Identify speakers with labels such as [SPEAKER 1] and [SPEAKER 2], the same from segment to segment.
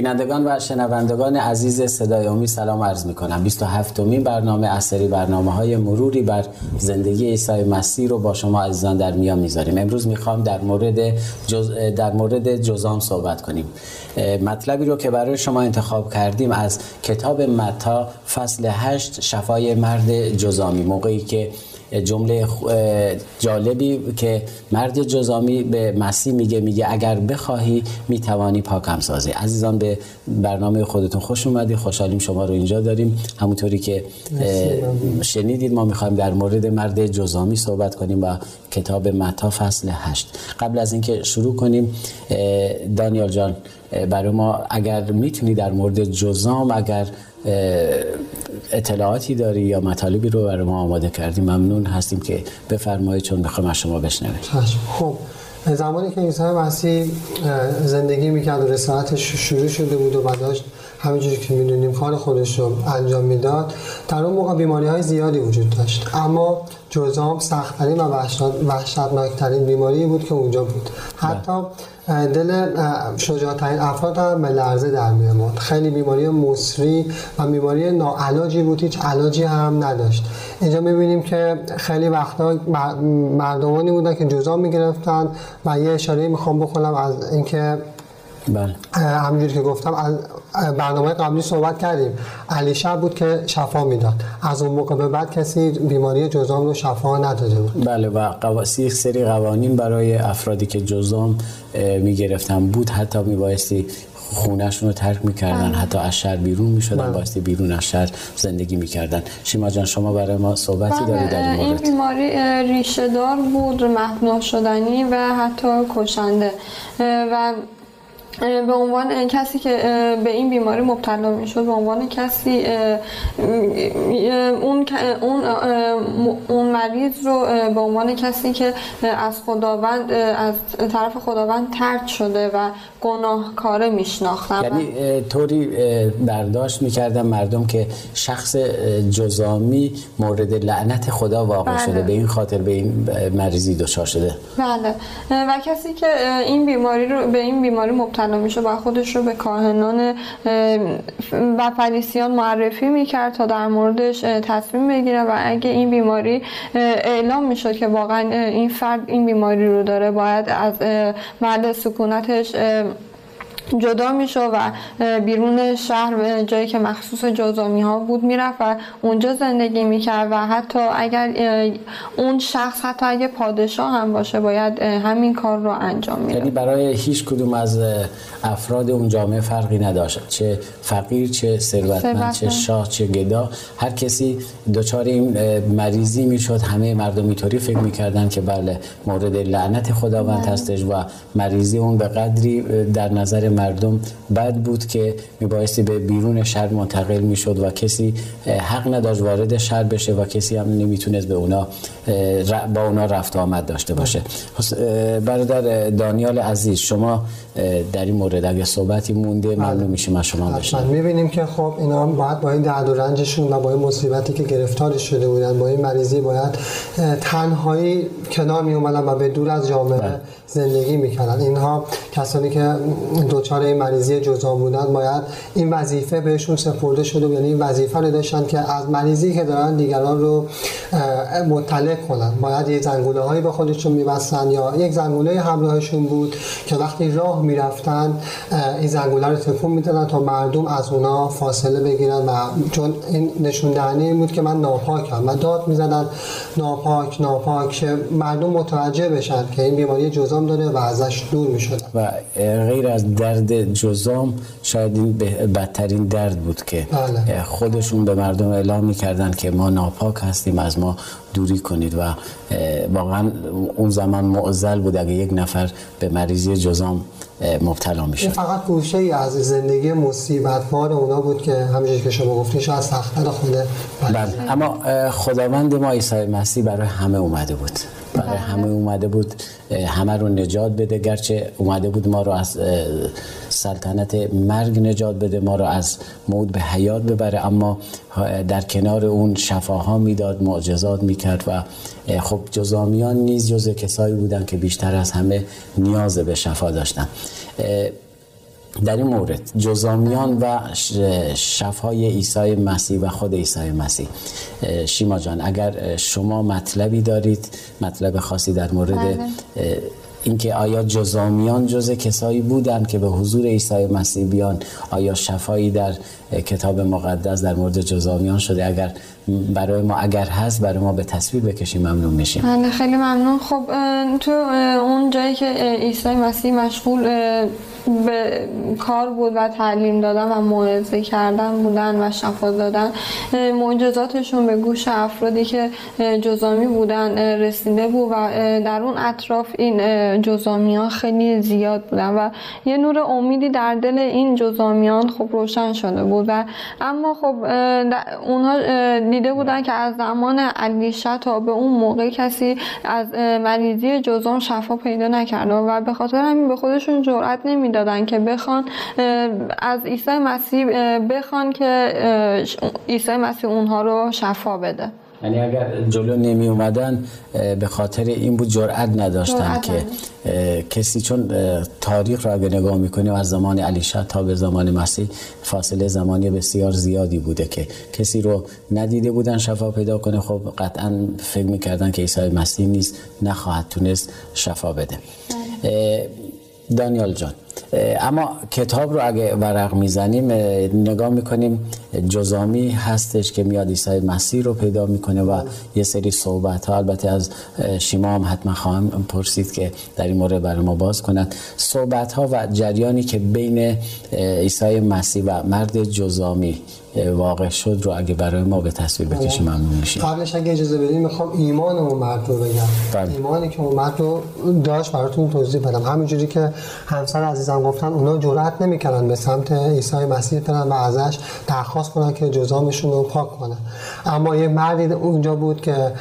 [SPEAKER 1] بینندگان و شنوندگان عزیز صدای امید سلام عرض می کنم 27 مین برنامه اثری برنامه های مروری بر زندگی عیسی مسیح رو با شما عزیزان در میان می‌ذاریم. امروز می‌خوام در مورد جز... در مورد جزام صحبت کنیم. مطلبی رو که برای شما انتخاب کردیم از کتاب متا فصل 8 شفای مرد جزامی موقعی که جمله جالبی که مرد جزامی به مسیح میگه میگه اگر بخواهی می‌توانی پاکم سازی. عزیزان به برنامه خودتون خوش اومدید خوشحالیم شما رو اینجا داریم. همونطوری که شنیدید ما می‌خوایم در مورد مرد جزامی صحبت کنیم و کتاب متا فصل هشت. قبل از اینکه شروع کنیم دانیال جان برای ما اگر می‌تونی در مورد جزام اگر اطلاعاتی داری یا مطالبی رو برای ما آماده کردیم ممنون هستیم که بفرمایید چون می‌خوایم از شما بشنویم.
[SPEAKER 2] خب زمانی که عیسی مسیح زندگی می‌کرد و رسالتش شروع شده بود و داشت همینجوری که می‌دونیم کار خودش رو انجام می‌داد در اون موقع بیماری های زیادی وجود داشت. اما جزام سختترین و وحشتناکترین بیماری بود که اونجا بود. حتی دل شجاعترین افراد هم به لرزه در میامد خیلی بیماری مصری و بیماری ناعلاجی بود هیچ علاجی هم نداشت. اینجا می‌بینیم که خیلی وقتا مردمانی بودن که جزام می‌گرفتن و یه اشاره می‌خوام بکنم از اینکه بله. همینجوری که گفتم از برنامه قبلی صحبت کردیم. علی شب بود که شفا می‌داد. از اون موقع به بعد کسی بیماری جزام رو شفا نداده بود.
[SPEAKER 1] بله و قواسی سری قوانین برای افرادی که جزام می‌گرفتن بود حتی میبایستی خونهشون رو ترک می‌کردن بله. حتی از شهر بیرون می‌شدن بله. بایستی بیرون از شهر زندگی می‌کردن. شیما جان شما برای ما صحبتی دارید در این
[SPEAKER 3] مورد. این بیماری ریشه دار بود مهنا شدنی و حتی کشنده. و به عنوان کسی که به این بیماری مبتلا می‌شد به عنوان کسی اون اون اون مریض رو به عنوان کسی که از خداوند از طرف خداوند ترد شده و گناهکاره میشناختن
[SPEAKER 1] یعنی طوری برداشت می‌کردن مردم که شخص جزامی مورد لعنت خدا واقع بله. شده به این خاطر به این مریضی دچار شده.
[SPEAKER 3] بله. و کسی که این بیماری رو به این بیماری مبتلا میشه و خودش رو به کاهنان و فریسیان معرفی می‌کرد تا در موردش تصمیم بگیره و اگه این بیماری اعلام می‌شد که واقعا این فرد این بیماری رو داره باید از مرد سکونتش جدا می‌شد و بیرون شهر جایی که مخصوص جزامی ها بود می‌رفت و اونجا زندگی می‌کرد و حتی اگر اون شخص حتی اگه پادشاه هم باشه باید همین کار رو انجام میده
[SPEAKER 1] یعنی برای هیچ کدوم از افراد اون جامعه فرقی نداشت. چه فقیر چه ثروتمند چه شاه چه گدا. هر کسی دچار این مریضی می‌شد. همه مردم اینطوری فکر می‌کردن که بله مورد لعنت خداوند بله. هستش و مریضی اون به قدری در نظر مردم بد بود که میبایستی به بیرون شهر منتقل می‌شد و کسی حق نداشت وارد شهر بشه و کسی هم نمی‌تونست به اونا با اونا رفت آمد داشته باشه برادر دانیال عزیز شما در این مورد اگه صحبتی مونده بله. ممنون میشیم از شما بشنم
[SPEAKER 2] می‌بینیم که خب اینا باید با این درد و رنجشون و با این مصیبتی که گرفتار شده بودن با این مریضی باید تنهایی کنار می اومدن و به دور از جامعه بله. زندگی می‌کردن. اینها کسانی که دچار این مریضی جزام بودن باید این وظیفه بهشون سپرده شده یعنی این وظیفه رو داشتن که از مریضی که دارن دیگران رو مطلع کنن. باید یه زنگوله هایی به خودشون میبستن یا یک زنگوله همراهشون بود که وقتی راه می‌رفتن این زنگوله رو تکون می‌دادن تا مردم از اونا فاصله بگیرن و چون این نشون دهنی بود که من ناپاکم. و داد می‌زدن ناپاک ناپاک مردم متوجه بشن که این بیماری جزام داره و ازش دور می‌شدن
[SPEAKER 1] و غیر از درد جزام شاید این بدترین درد بود که بله. خودشون به مردم اعلام می‌کردن که ما ناپاک هستیم از ما دوری کنید و واقعا اون زمان معزل بود اگه یک نفر به مریضی جزام مبتلا
[SPEAKER 2] این فقط گوشه ای از زندگی مصیبت بار اونا بود که همینجوری که شما گفتین شاید سختتر خوده
[SPEAKER 1] بله. اما خداوند ما عیسی مسیح برای همه اومده بود. برای
[SPEAKER 3] بله.
[SPEAKER 1] همه اومده بود همه رو نجات بده گرچه اومده بود ما رو از سلطنت مرگ نجات بده ما رو از موت به حیات ببره اما در کنار اون شفاها می‌داد معجزات می‌کرد و خب جزامیان نیز جز کسایی بودن که بیشتر از همه نیاز به شفا داشتن در این مورد جزامیان و شفای عیسی مسیح و خود عیسی مسیح شیما جان اگر شما مطلبی دارید مطلب خاصی در مورد بله. اینکه آیا جزامیان جز کسایی بودند که به حضور عیسی مسیح بیان آیا شفایی در کتاب مقدس در مورد جزامیان شده. اگر برای ما اگر هست برای ما به تصویر بکشیم ممنون میشیم.
[SPEAKER 3] بله خیلی ممنون. خب تو اون جایی که عیسی مسیح مشغول به کار بود و تعلیم دادن و موعظه کردن بودن و شفا دادن معجزاتشون به گوش افرادی که جزامی بودن رسیده بود و در اون اطراف این جزامیان خیلی زیاد بودن و یه نور امیدی در دل این جزامیان خب روشن شده بود. و اما خب اونها دیده بودن که از زمان علیشه تا به اون موقع کسی از مریضی جزام شفا پیدا نکرده و به خاطر همین به خودشون جرئت نمی‌دادن که بخوان از عیسی مسیح بخوان که عیسی مسیح اونها رو شفا بده.
[SPEAKER 1] یعنی اگر جلو نمی اومدن به خاطر این بود جرأت نداشتن که کسی چون تاریخ را اگر نگاه می‌کنیم از زمان علی تا به زمان مسیح فاصله زمانی بسیار زیادی بوده که کسی رو ندیده بودن شفا پیدا کنه. خب قطعا فکر می‌کردن که عیسی مسیح نیست نخواهد تونست شفا بده. بله. دانیال جان. اما کتاب رو اگه ورق می‌زنیم نگاه می‌کنیم جزامی هستش که میاد عیسی مسیح رو پیدا می‌کنه و یه سری صحبت ها البته از شیما هم حتما خواهم پرسید که در این مورد برای ما باز کنند صحبت ها و جریانی که بین عیسی مسیح و مرد جزامی واقع شد رو اگه برای ما به تصویر بکشیم ممنون میشیم.
[SPEAKER 2] قبلش اگه اجازه بدید می‌خوام ایمان اون مرد رو بگم. بله. ایمانی که اون مرد رو داشت براتون توضیح بدم. همینجوری که همسر عزیزم گفتن اونا جرأت نمی‌کردن به سمت عیسی مسیح برن و ازش درخواست کنن که جزامشون رو پاک کنه. اما یه مردی اونجا بود که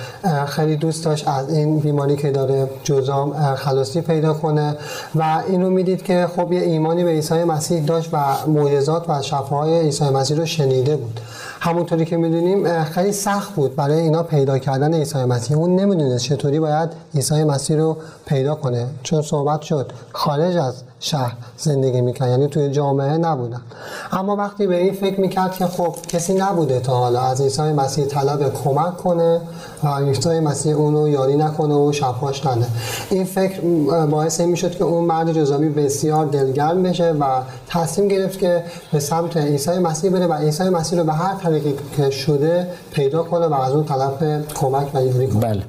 [SPEAKER 2] خیلی دوست داشت از این بیماری که داره جزام خلاصی پیدا کنه و اینو می‌دید که خب یه ایمانی به عیسی مسیح داشت و معجزات و شفاهای عیسی مسیح رو شنیده بود. همونطوری که می‌دونیم خیلی سخت بود برای اینا پیدا کردن عیسی مسیح. اون نمی‌دونست چطوری باید عیسی مسیح رو پیدا کنه. چون صحبت شد خارج از شهر زندگی می‌کرد. یعنی توی جامعه نبودن. اما وقتی به این فکر می‌کرد که خب کسی نبوده تا حالا از عیسی مسیح طلب کمک کنه و عیسی مسیح اونو یاری نکنه و شفاش نده. این فکر باعث این می‌شد که اون مرد جزامی بسیار دلگرم بشه و تصمیم گرفت که به سمت عیسی مسیح بره و عیسی مسیح رو به هر طریقی که شده پیدا کنه و از اون طلب کمک و یاری کنه.
[SPEAKER 1] بله.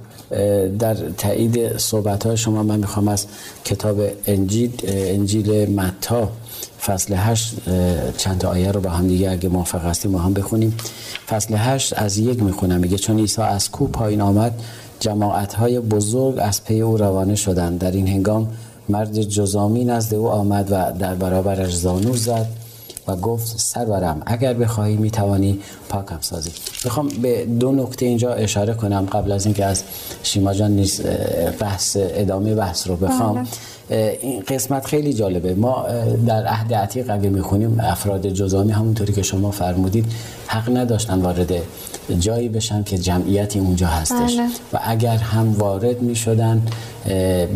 [SPEAKER 1] در تایید صحبت های شما من می‌خوام از کتاب انجیل انجیل متا فصل 8 چند آیه رو با هم دیگه اگه موافق هستیم با هم بخونیم. فصل 8 از یک می‌خونم میگه چون عیسی از کو پایین آمد جماعت های بزرگ از پی او روانه شدند. در این هنگام مرد جزامی نزد او آمد و در برابرش زانو زد. و گفت سرورم اگر بخواهی می‌توانی پاکم سازی. می‌خوام به دو نکته اینجا اشاره کنم قبل از اینکه از شیما جان نیست بحث ادامه بحث رو بخوام. بله. این قسمت خیلی جالبه. ما در عهد عتیق اگه می‌خونیم افراد جزامی همونطوری که شما فرمودید حق نداشتن وارد جایی بشن که جمعیتی اونجا هستش. بله. و اگر هم وارد می‌شدن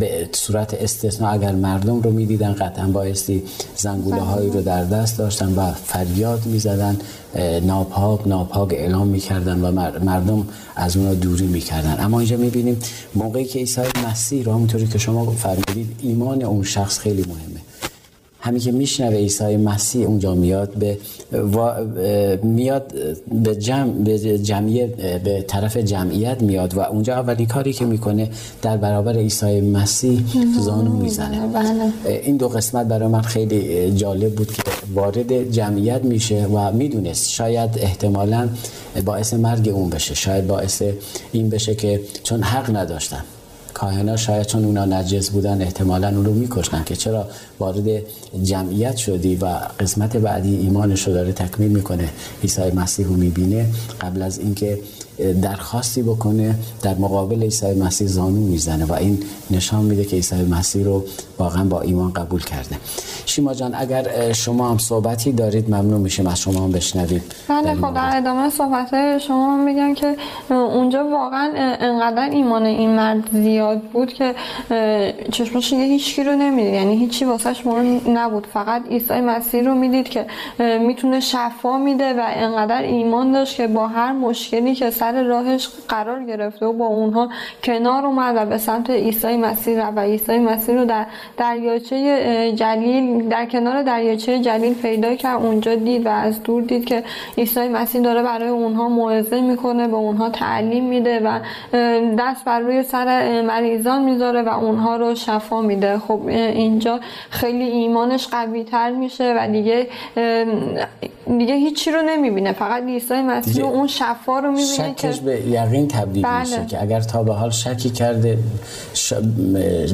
[SPEAKER 1] به صورت استثناء اگر مردم رو می‌دیدن قطعا بایستی زنگوله هایی رو در دست داشتن و فریاد می‌زدن ناپاک ناپاک اعلام می‌کردن و مردم از اونا دوری می‌کردن. اما اینجا می‌بینیم موقعی که عیسی مسیح رو همونطوری که شما فرمودید ایمان اون شخص خیلی مهمه. همین که میشنوه عیسی مسیح اونجا میاد به میاد به جمع به جمعیت به طرف جمعیت میاد و اونجا اولین کاری که می‌کنه در برابر عیسی مسیح زانو می‌زنه بله. این دو قسمت برای من خیلی جالب بود که وارد جمعیت میشه و می‌دونست شاید احتمالا باعث مرگ اون بشه شاید باعث این بشه که چون حق نداشتن کاهنا شاید چون اونا نجس بودن احتمالا اون رو می‌کشن که چرا وارد جمعیت شدی و قسمت بعدی ایمانش رو داره تکمیل می‌کنه عیسی مسیح رو می‌بینه. قبل از اینکه درخواستی بکنه در مقابل عیسی مسیح زانو می‌زنه و این نشان میده که عیسی مسیح رو واقعا با ایمان قبول کرده. شیما جان اگر شما هم صحبتی دارید ممنون میشیم از شما هم بشنوید.
[SPEAKER 3] بله خب در ادامه صحبت شما هم میگم که اونجا واقعا انقدر ایمان این مرد زیاد بود که چشمش یه هیچکی رو نمی‌دید. یعنی هیچی واسهش مهم نبود. فقط عیسی مسیح رو می‌دید که می‌تونه شفا میده و انقدر ایمان داشت که با هر مشکلی که سر راهش قرار گرفته و با اونها کنار اومد و به سمت عیسی مسیح و عیسی مسیح رو در دریاچه جلیل در کنار دریاچه جلیل پیدا کرد. اونجا دید و از دور دید که عیسی مسیح داره برای اونها موعظه می‌کنه به اونها تعلیم میده و دست بر روی سر مریضان می‌ذاره و اونها رو شفا میده. خب اینجا خیلی ایمانش قوی تر میشه و دیگه دیگه هیچی رو نمی‌بینه. فقط عیسی مسیح اون شفا رو می‌بینه
[SPEAKER 1] که به یقین تبدیل بله. میشه که اگر تا به حال شکی کرده ش...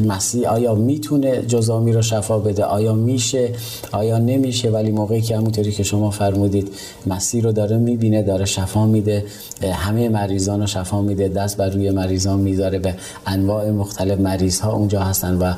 [SPEAKER 1] مسیح آیا می‌تونه جزامی رو شفا بده؟ آیا میشه؟ آیا نمیشه؟ ولی موقعی که همونطوری که شما فرمودید مسیح رو داره می‌بینه داره شفا میده. همه مریضان رو شفا میده. دست بر روی مریضان می‌ذاره. به انواع مختلف مریض ها اونجا هستن و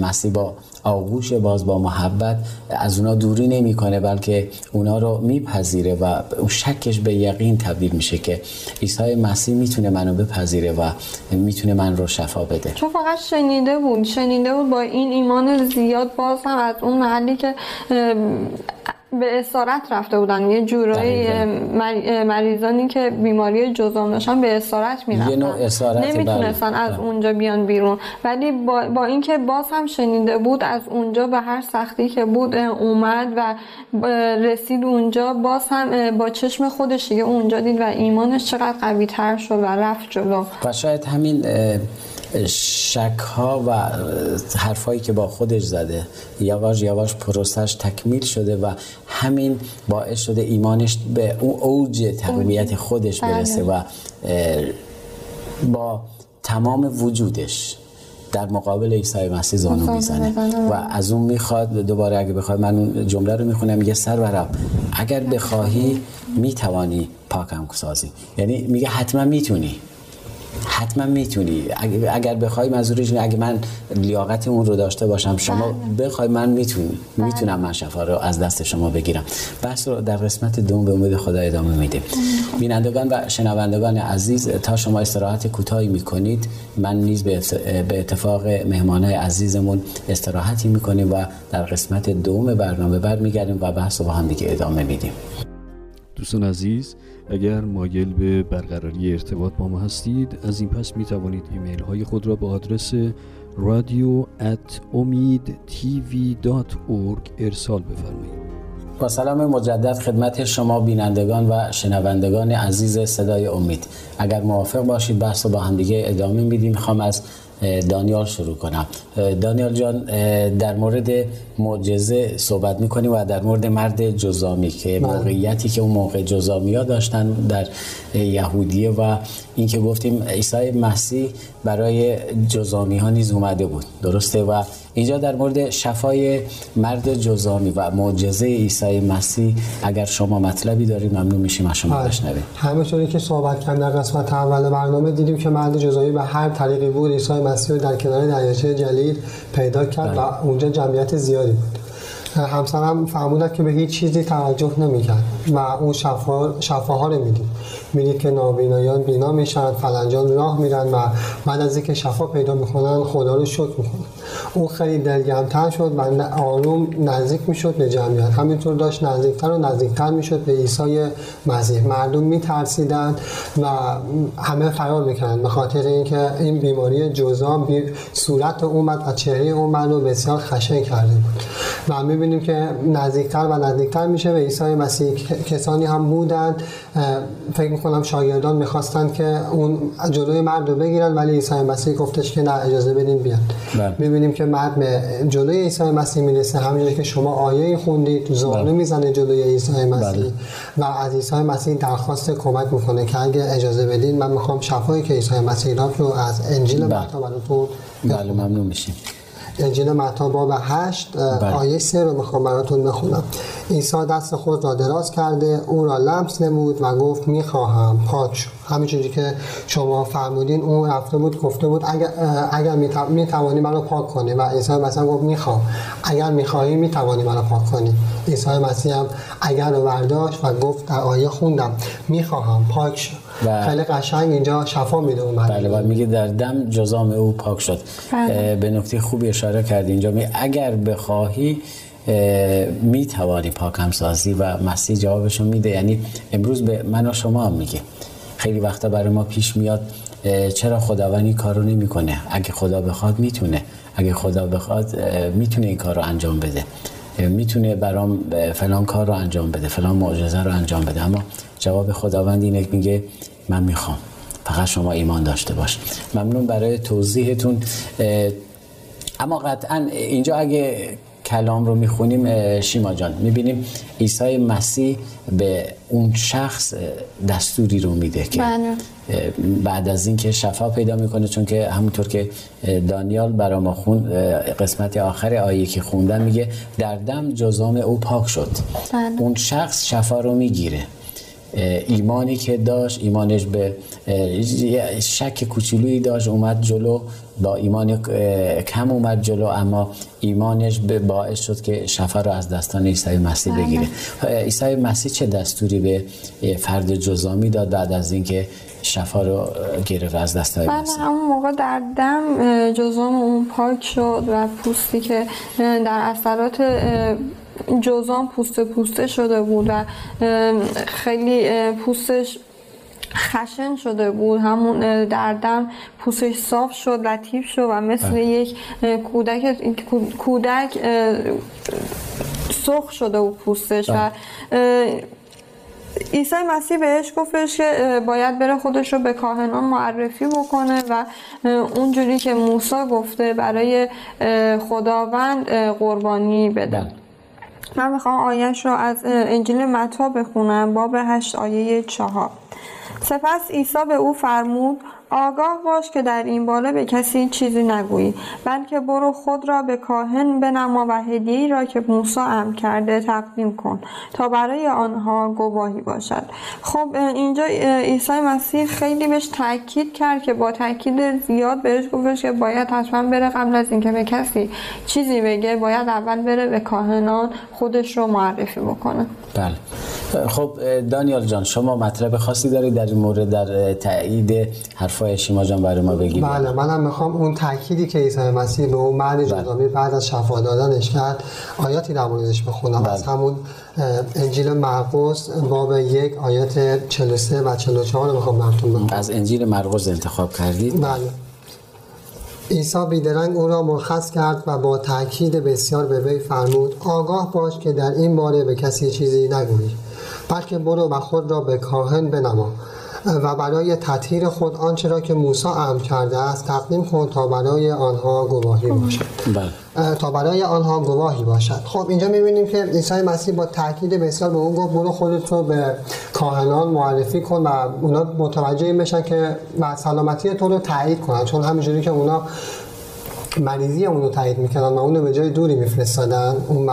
[SPEAKER 1] مسیح با آغوش باز با محبت از اونا دوری نمی‌کنه بلکه اونا رو میپذیره و اون شکش به یقین تبدیل میشه که عیسی مسیح می‌تونه منو بپذیره و می‌تونه من رو شفا بده.
[SPEAKER 3] چون فقط شنیده بود شنیده بود با این ایمان زیاد باز هم از اون محلی که به اسارت رفته بودن. یه جورایی مریضانی که بیماری جزام داشتن به اسارت می‌رفتن.
[SPEAKER 1] نوع اسارت
[SPEAKER 3] نمی‌تونستن از بله. اونجا بیان بیرون. ولی با, با اینکه باز هم شنیده بود از اونجا به هر سختی که بود اومد و رسید اونجا باز هم با چشم خودش دیگه اونجا دید و ایمانش چقدر قوی تر شد و رفت جلو.
[SPEAKER 1] و شاید همین شک ها و حرفایی که با خودش زده یواش یواش پروسش تکمیل شده و همین باعث شده ایمانش به اون اوج تقویت خودش بله. برسه و با تمام وجودش در مقابل عیسی مسیح زانو می‌زنه. و از اون می‌خواد دوباره اگه بخواد من اون جمله رو می‌خونم یه سر برم اگر بخواهی می‌توانی پاکم سازی. یعنی میگه حتما می‌تونی. حتما می‌تونی. اگر بخوای منظورش اگه من لیاقت اون رو داشته باشم شما بله. بخوای من می‌تونی. بله. می‌تونم من شفا رو از دست شما بگیرم. بحث رو در قسمت دوم به امید خدا ادامه میدیم بینندگان و شنوندگان عزیز تا شما استراحت کوتاهی می‌کنید من نیز به اتفاق مهمانای عزیزمون استراحتی می‌کنیم و در قسمت دوم برنامه برمیگردیم و بحث رو با هم دیگه ادامه میدیم.
[SPEAKER 4] دوستان عزیز اگر مایل به برقراری ارتباط با ما هستید از این پس می توانید ایمیل های خود را به آدرس رادیو ارسال بفرمایید.
[SPEAKER 1] با سلام مجدد خدمت شما بینندگان و شنوندگان عزیز صدای امید. اگر موافق باشید بحث رو با همدیگه ادامه میدیم. می‌خوام از دانیال شروع کنم. دانیال جان در مورد معجزه صحبت می‌کنیم و در مورد مرد جزامی که بله. موقعیتی که اون موقع جزامی ها داشتن در یهودیه و اینکه گفتیم عیسی مسیح برای جزامی ها نیز اومده بود. درسته؟ و اینجا در مورد شفای مرد جزامی و معجزه عیسی مسیح اگر شما مطلبی دارید ممنون میشیم از شما بشنویم.
[SPEAKER 2] همونطوری که صحبت کردن در قسمت اول برنامه دیدیم که مرد جزامی به هر طریقی بود. عیسی مسیح در کنار دریاچه جلیل پیدا کرد بله. و اونجا جمعیت زیادی بود. همسرم فرمودن که به هیچ چیزی توجه نمی‌کرد و اون شفا شفاها رو می‌دید. می‌دید که نابینایان بینا میشن فلنجان راه میرن و بعد از اینکه شفا پیدا می‌کنن خدا رو شکر می‌کنن اون خیلی دلگرمتر شد و آروم نزدیک می‌شد به جمعیت. همینطور داشت نزدیکتر و نزدیکتر می‌شد به عیسی مسیح. مردم میترسیدن و همه فرار می‌کنن به خاطر اینکه این بیماری جزام بی صورت اومد و چهره اومد رو بسیار خشن کرده بود. و می‌بینیم که نزدیکتر و نزدیکتر میشه به عیسی مسیح. کسانی هم بودند. فکر می‌کنم شاگردان می‌خواستند که اون جلوی مرد رو بگیرن ولی عیسی مسیح گفتش که نه اجازه بدین بیاد بله. می‌بینیم که مرد به جلوی عیسی مسیح می‌رسه همینجوری که شما آیه خوندید زانو بله. می‌زنه جلوی عیسی مسیح بله. و از عیسی مسیح درخواست کمک می‌کنه که اگه اجازه بدین من می‌خوام شفایی که عیسی مسیح داد رو از انجیل بله. براتون
[SPEAKER 1] بله ممنون میشیم
[SPEAKER 2] انجیل متی باب 8
[SPEAKER 1] بله.
[SPEAKER 2] آیه 3 رو می‌خوام براتون بخونم. عیسی دست خود را دراز کرده او را لمس نمود و گفت می‌خواهم. پاک شو. همینجوری که شما فرمودین اون رفته بود گفته بود اگر اگر می‌توانی منو پاک کنی. و عیسی مثلا گفت می‌خوام. اگر می‌خواهی می‌توانی منو پاک کنی. عیسی مسیح هم اگر رو برداشت و گفت در آیه خوندم. می‌خواهم. پاک شو.
[SPEAKER 1] و-
[SPEAKER 2] خیلی قشنگ اینجا شفا میده اون مریض.
[SPEAKER 1] بله و میگه در دم جزام او پاک شد.
[SPEAKER 3] بله.
[SPEAKER 1] به نکته خوبی اشاره کردی. اینجا می اگر بخواهی می توانی پاکم سازی و مسیح جوابشو میده. یعنی امروز به من و شما هم میگه. خیلی وقتا برای ما پیش میاد چرا خداوند این کارو نمی‌کنه؟ اگه خدا بخواد می‌تونه. اگه خدا بخواد می‌تونه این کار رو انجام بده. می‌تونه برام فلان کار رو انجام بده فلان معجزه رو انجام بده. اما جواب خداوند اینه که میگه من می‌خوام. فقط شما ایمان داشته باش ممنون برای توضیحتون. اما قطعا اینجا اگه کلام رو می‌خونیم شیما جان می‌بینیم عیسی مسیح به اون شخص دستوری رو میده که
[SPEAKER 3] بله.
[SPEAKER 1] بعد از اینکه شفا پیدا می‌کنه چون که همونطور که دانیال برا ما خون قسمت آخر آیه که خوندن میگه در دم جزام او پاک شد.
[SPEAKER 3] بله.
[SPEAKER 1] اون شخص شفا رو می‌گیره. ایمانی که داشت ایمانش به شک کوچولویی داشت اومد جلو با ایمان کم اومد جلو اما ایمانش به باعث شد که شفا رو از دستان عیسی مسیح
[SPEAKER 3] بله.
[SPEAKER 1] بگیره عیسی مسیح چه دستوری به فرد جزامی داد بعد از اینکه شفا رو گرفت از دستای
[SPEAKER 3] بله
[SPEAKER 1] مسیح
[SPEAKER 3] همون موقع در دم جزام اون پاک شد و پوستی که در اثرات جزام پوست پوسته شده بود و خیلی پوستش خشن شده بود. همون اه، در دم پوستش صاف شد لطیف شد و مثل یک اه، کودک کودک اه، سرخ شده بود پوستش و اه، عیسی مسیح بهش گفتش که باید بره خودش رو به کاهنان معرفی بکنه و اونجوری که موسی گفته برای خداوند قربانی بده.
[SPEAKER 1] بله.
[SPEAKER 3] من می‌خوام آیش رو از انجیل متا بخونم باب هشت آیه چهار. سپس عیسی به او فرمود آگاه باش که در این باره به کسی چیزی نگویی بلکه برو خود را به کاهن بنما و هدیه‌ای را که موسی امر کرده تقدیم کن تا برای آنها گواهی باشد. خب اینجا عیسی مسیح خیلی بهش تاکید کرد که با تاکید زیاد بهش گفتش که باید حتما بره قبل از اینکه به کسی چیزی بگه باید اول بره به کاهنان خودش رو معرفی بکنه.
[SPEAKER 1] بله. خب دانیال جان شما مطلب خاصی دارید در مورد در تایید حرفای شیما جان برای ما بگید
[SPEAKER 2] بله منم می‌خوام اون تأکیدی که عیسی مسیح به اون مرد جزامی بعد از شفا دادنش کرد آیاتی در موردش بخونم
[SPEAKER 1] بله.
[SPEAKER 2] از همون انجیل مرقس باب یک آیات 43 و 44 رو می‌خوام براتون بخونم.
[SPEAKER 1] از انجیل مرقس انتخاب کردید؟
[SPEAKER 2] بله. عیسی بیدرنگ او را مرخص کرد و با تاکید بسیار به وی فرمود آگاه باش که در این باره به کسی چیزی نگویی بلکه برو و خود را به کاهن بنما. و برای تطهیر خود آنچه را که موسی امر کرده است تقدیم کن تا برای آنها گواهی باشد.
[SPEAKER 1] بله.
[SPEAKER 2] تا برای آنها گواهی باشد. خب اینجا می‌بینیم که عیسی مسیح با تاکید بسیار به اون گفت برو خودت رو به کاهنان معرفی کن و اونا متوجه این بشن که و سلامتی تو رو تایید کنن. چون همینجوری که اونا مریضی اون رو تایید می‌کردن و اون رو به جای دوری میفرستادن اون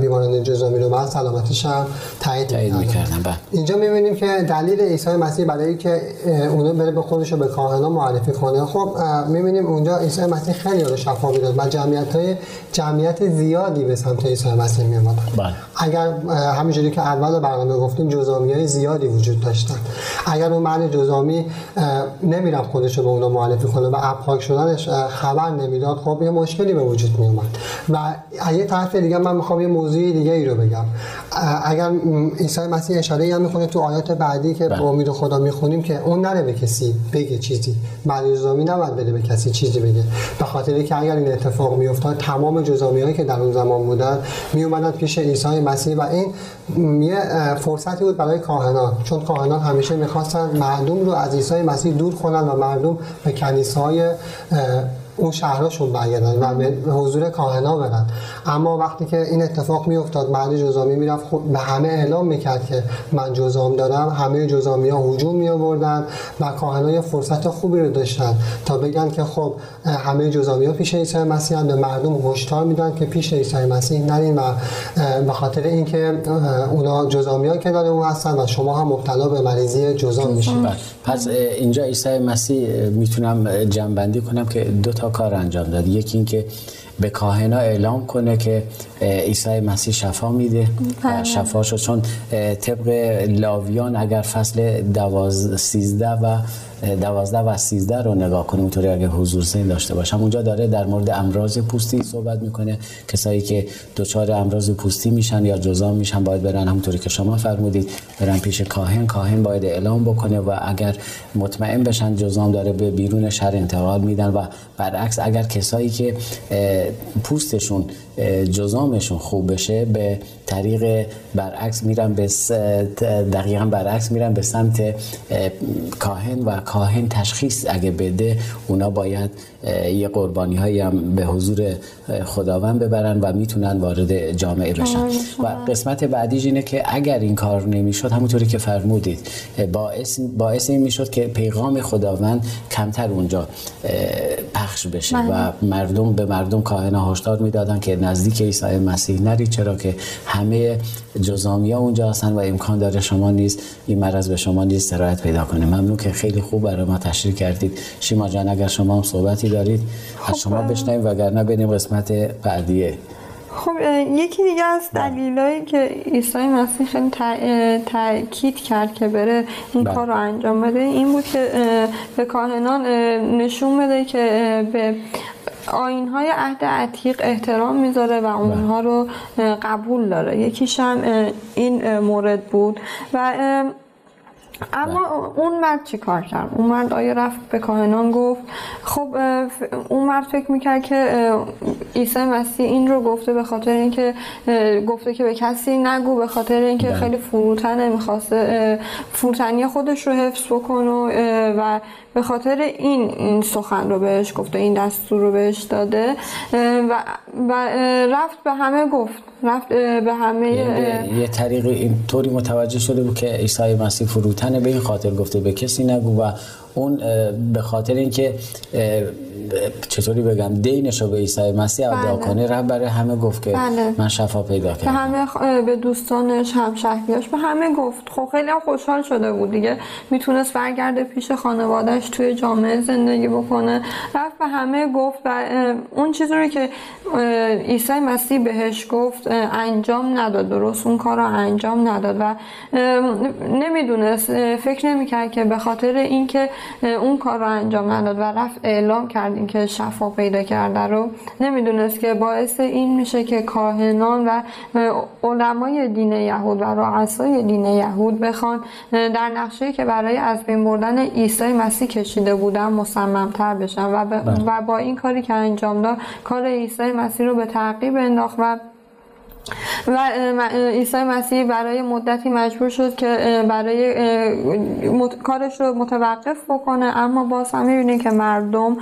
[SPEAKER 2] بیماران جزامی رو بعد سلامتیش هم تایید,
[SPEAKER 1] تایید
[SPEAKER 2] می‌کردن.
[SPEAKER 1] بله.
[SPEAKER 2] اینجا می‌بینیم که دلیل عیسی مسیح برای که اونو بره به خودش رو به کاهنان معرفی کنه. خب می‌بینیم اونجا عیسی مسیح خیلی رو شفا می‌داد و جمعیت های جمعیت زیادی به سمت عیسی مسیح میومدن
[SPEAKER 1] بله.
[SPEAKER 2] اگر همینجوری که اول برنامه گفتیم جزامی های زیادی وجود داشتن. اگر اون مرد جزامی اه، نمی‌رفت خودش رو به اونا معرفی کنه و اپاک شدنش خبر نمی‌داد خب یه مشکلی به وجود میومد. و از یه طرف دیگه من می‌خوام یه موضوع دیگه ای رو بگم. اگر عیسی مسیح اشاره هم می‌کنه تو آیات بعدی که
[SPEAKER 1] بله.
[SPEAKER 2] با امید خدا می‌خونیم که اون نره به کسی بگه چیزی. مرد جزامی نباید بده به کسی چیزی بگه. به خاطر که اگر این اتفاق میافتاد تمام جزامی هایی که در اون زمان بودن میومدن پیش عیسی مسیح و این یه فرصتی بود برای کاهنان. چون کاهنان همیشه می‌خواستن مردم رو از عیسی مسیح دور کنن و مردم به کنیسه های اون شهرشون برگردن و به حضور کاهنا برن اما وقتی که این اتفاق میافتاد مرد جزامی می‌رفت به همه اعلام می‌کرد که من جزام دارم همه جزامی ها هجوم می آوردن و کاهنا یه فرصت خوبی رو داشتن تا بگن که خب همه جزامی ها پیش عیسی مسیح به مردم هشدار میدن که پیش عیسی مسیح نرین و به خاطر اینکه اونا جزامی ها که داره اون هستن و شما هم مبتلا به مریضی جزام میشید
[SPEAKER 1] بله. پس اینجا عیسی مسیح می‌تونم جنبندی کنم که دو تا کار انجام داد یکی اینکه به کاهنا اعلام کنه که عیسی مسیح شفا میده بله. شفا شد چون طبق لاویان اگر فصل دواز سیزده و دوازده و سیزده رو نگاه کنیم. اونطوری اگر حضور ذهن داشته باشم. اونجا داره در مورد امراض پوستی صحبت می‌کنه. کسایی که دچار امراض پوستی میشن یا جزام میشن باید برن همونطوری که شما فرمودید. برن پیش کاهن. کاهن باید اعلام بکنه و اگر مطمئن بشن جزام داره به بیرون شهر انتقال میدن. و برعکس اگر کسایی که پوستشون جزامشون خوب بشه به طریق برعکس میرن به دقیقا برعکس میرن به سمت کاهن و کاهن تشخیص اگه بده اونا باید یه قربانی هم به حضور خداوند ببرن و می‌تونن وارد جامعه بشن. و قسمت بعدیش اینه که اگر این کار نمی‌شد همونطوری که فرمودید باعث, باعث این می‌شد که پیغام خداوند کمتر اونجا پخش بشه. و بله. مردم به مردم کاهن هشدار می‌دادن که نزدیک عیسی مسیح نری چرا که همه جزامی ها اونجا هستن و امکان داره شما نیز این مرض به شما نیز سرایت پیدا کنه. ممنون که خیلی خوب برای ما تشریح کردید. شیما جان اگر شما هم صحبتی دارید از خب، شما بشنویم وگرنه بریم قسمت بعدیه
[SPEAKER 3] خب یکی دیگه از بله. دلیلایی که عیسی مسیح خیلی تاکید کرد که بره این بله. کار رو انجام بده این بود که به کاهنان نشون بده که به آین های عهد عتیق احترام می‌ذاره و اونها رو قبول داره یکیش هم این مورد بود و اما. اون مرد چی کار کرد؟ اون مرد آیا رفت به کاهنان گفت خب اون مرد فکر می‌کرد که عیسی مسیح این رو گفته به خاطر اینکه گفته که به کسی نگو به خاطر اینکه بله. خیلی فروتنه می‌خواسته فروتنی خودش رو حفظ بکنه و به خاطر این این سخن رو بهش گفته این دستور رو بهش داده و, و رفت به همه گفت رفت به همه
[SPEAKER 1] یه, یه طریق این طوری متوجه شده بود که عیسی مسیح فروتنه به این خاطر گفته به کسی نگو و اون به خاطر اینکه چطوری بگم دینش رو به عیسی مسیح ادا بله. کنه رب برای همه گفت که بله. من شفا پیدا کردم.
[SPEAKER 3] به همه به دوستانش هم شهریاش به همه گفت. خب خیلی هم خوشحال شده بود دیگه. می‌تونست برگرده پیش خانوادهش توی جامعه زندگی بکنه. رفت به همه گفت و اون چیزی رو که عیسی مسیح بهش گفت انجام نداد. درست اون کار رو انجام نداد و نمی‌دونست فکر نمی‌کرد که به خاطر اینکه اون کار رو انجام نداد و رفت اعلام کرد اینکه شفا پیدا کرده رو نمی‌دونست که باعث این میشه که کاهنان و علمای دین یهود و رؤسای دین یهود بخوان در نقشه که برای از بین بردن عیسی مسیح کشیده بودن مصممتر بشن و, بله. و با این کاری که انجام داد کار عیسی مسیح رو به تعقیب انداخت و و عیسی مسیح برای مدتی مجبور شد که برای کارش رو متوقف بکنه. اما باز هم می‌بینه که مردم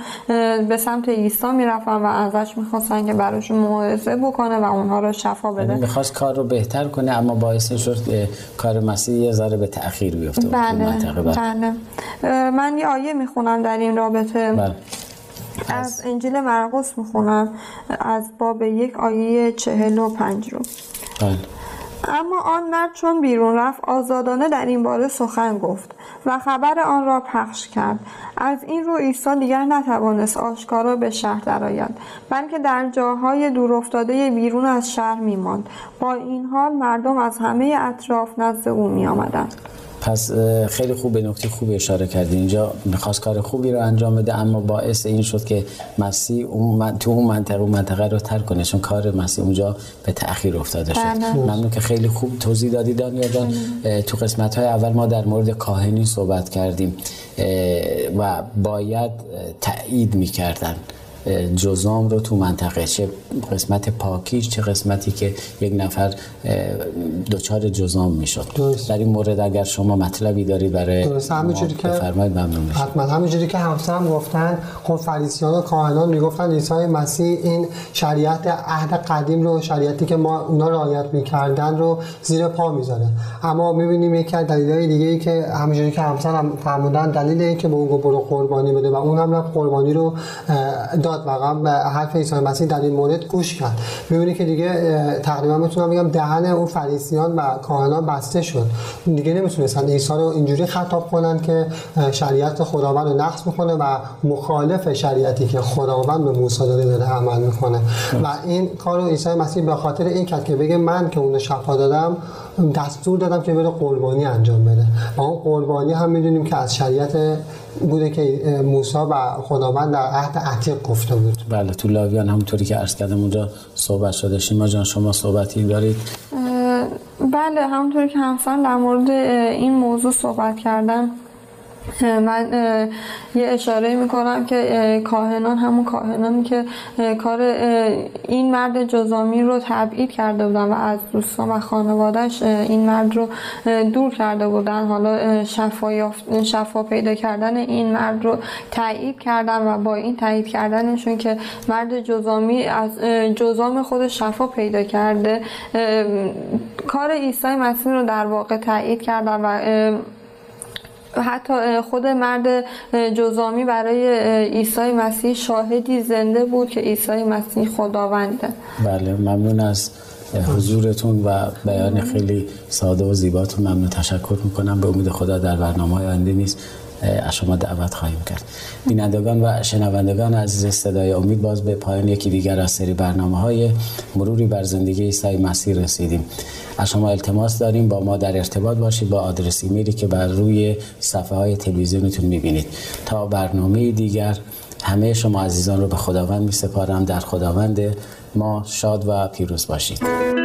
[SPEAKER 3] به سمت عیسی می‌رفتن و ازش می‌خواستن که براشون موعظه بکنه و اونها رو شفا بده.
[SPEAKER 1] یعنی می‌خواست کار رو بهتر کنه اما باعث شد کار مسیح یه ذره به تأخیر بیفته
[SPEAKER 3] بله, بله. من یه آیه می‌خونم در این رابطه. بله. از انجیل مرقس می‌خونم از باب یک آیه چهل و پنج رو. بله. اما آن مرد چون بیرون رفت آزادانه در این باره سخن گفت و خبر آن را پخش کرد. از این رو عیسی دیگر نتوانست آشکارا به شهر درآید بلکه در جاهای دورافتاده بیرون از شهر میماند. با این حال مردم از همه اطراف نزد او میآمدند.
[SPEAKER 1] پس خیلی خوب به نکته خوبی اشاره کردی. اینجا می‌خواست کار خوبی رو انجام بده اما باعث این شد که مسیح اون تو اون منطقه اون منطقه رو ترک کنه چون کار مسیح اونجا به تأخیر افتاده شد. بله. ممنون که خیلی خوب توضیح دادی دانیا جان. تو قسمت های اول ما در مورد کاهنی صحبت کردیم و باید تایید می‌کردن. جزام رو تو منطقه چه قسمت پاکیش چه قسمتی که یک نفر دچار جزام می‌شد. در این مورد اگر شما مطلبی دارید برای
[SPEAKER 2] درست. همینجوری که
[SPEAKER 1] بفرمایید ممنون
[SPEAKER 2] حتما همینجوری که همسرم گفتن خب فریسیان و کاهنان می‌گفتن عیسی مسیح این شریعت عهد قدیم رو شریعتی که ما اونا رعایت می‌کردن رو زیر پا می‌ذاره. اما می‌بینیم یکی از دلایل دیگه ای که همینجوری که همسرم فرمودن دلیل این که به اون برو قربانی بده و اون هم قربانی رو داد. و به حرف عیسی مسیح در این مورد گوش کرد. می‌بینی که دیگه تقریبا می‌تونم بگم دهن اون فریسیان و کاهنان بسته شد. دیگه نمی‌تونستن. عیسی رو اینجوری خطاب کنن که شریعت خداوند رو نقض می‌کنه و مخالف شریعتی که خداوند به موسی داده داره عمل می‌کنه. و این کار رو عیسی مسیح به خاطر این کرد که بگه من که اون شفا دادم دستور دادم که بره قربانی انجام بده. و اون قربانی هم می‌دونیم که از شریعت بوده که موسی و خداوند در عهد عتیق گفته بود.
[SPEAKER 1] بله تو لاویان همونطوری که عرض کردم اونجا صحبت شده. شیما جان شما صحبتی دارید؟
[SPEAKER 3] بله همونطوری که همسان در مورد این موضوع صحبت کردم من یه اشاره می‌کنم که کاهنان همون کاهنانی که کار این مرد جزامی رو تبعید کرده بودن و از دوستان و خانوادهش این مرد رو دور کرده بودن. حالا شفا, شفا پیدا کردن این مرد رو تایید کردن و با این تایید کردنشون که مرد جزامی از جزام خود شفا پیدا کرده کار عیسی مسیح رو در واقع تایید کردن و حتی خود مرد جزامی برای عیسی مسیح شاهدی زنده بود که عیسی مسیح خداونده.
[SPEAKER 1] بله ممنون از حضورتون و بیان خیلی ساده و زیباتون. ممنون تشکر می‌کنم. به امید خدا در برنامه آینده نیست از شما دعوت خواهیم کرد. بینندگان و شنوندگان عزیز صدای امید باز به پایان یکی دیگر از سری برنامه های مروری بر زندگی عیسی مسیح رسیدیم. از شما التماس داریم. با ما در ارتباط باشید با آدرس ایمیلی که بر روی صفحه های تلویزیونتون می‌بینید. تا برنامه دیگر همه شما عزیزان رو به خداوند می سپارم در خداوند ما شاد و پیروز باشید.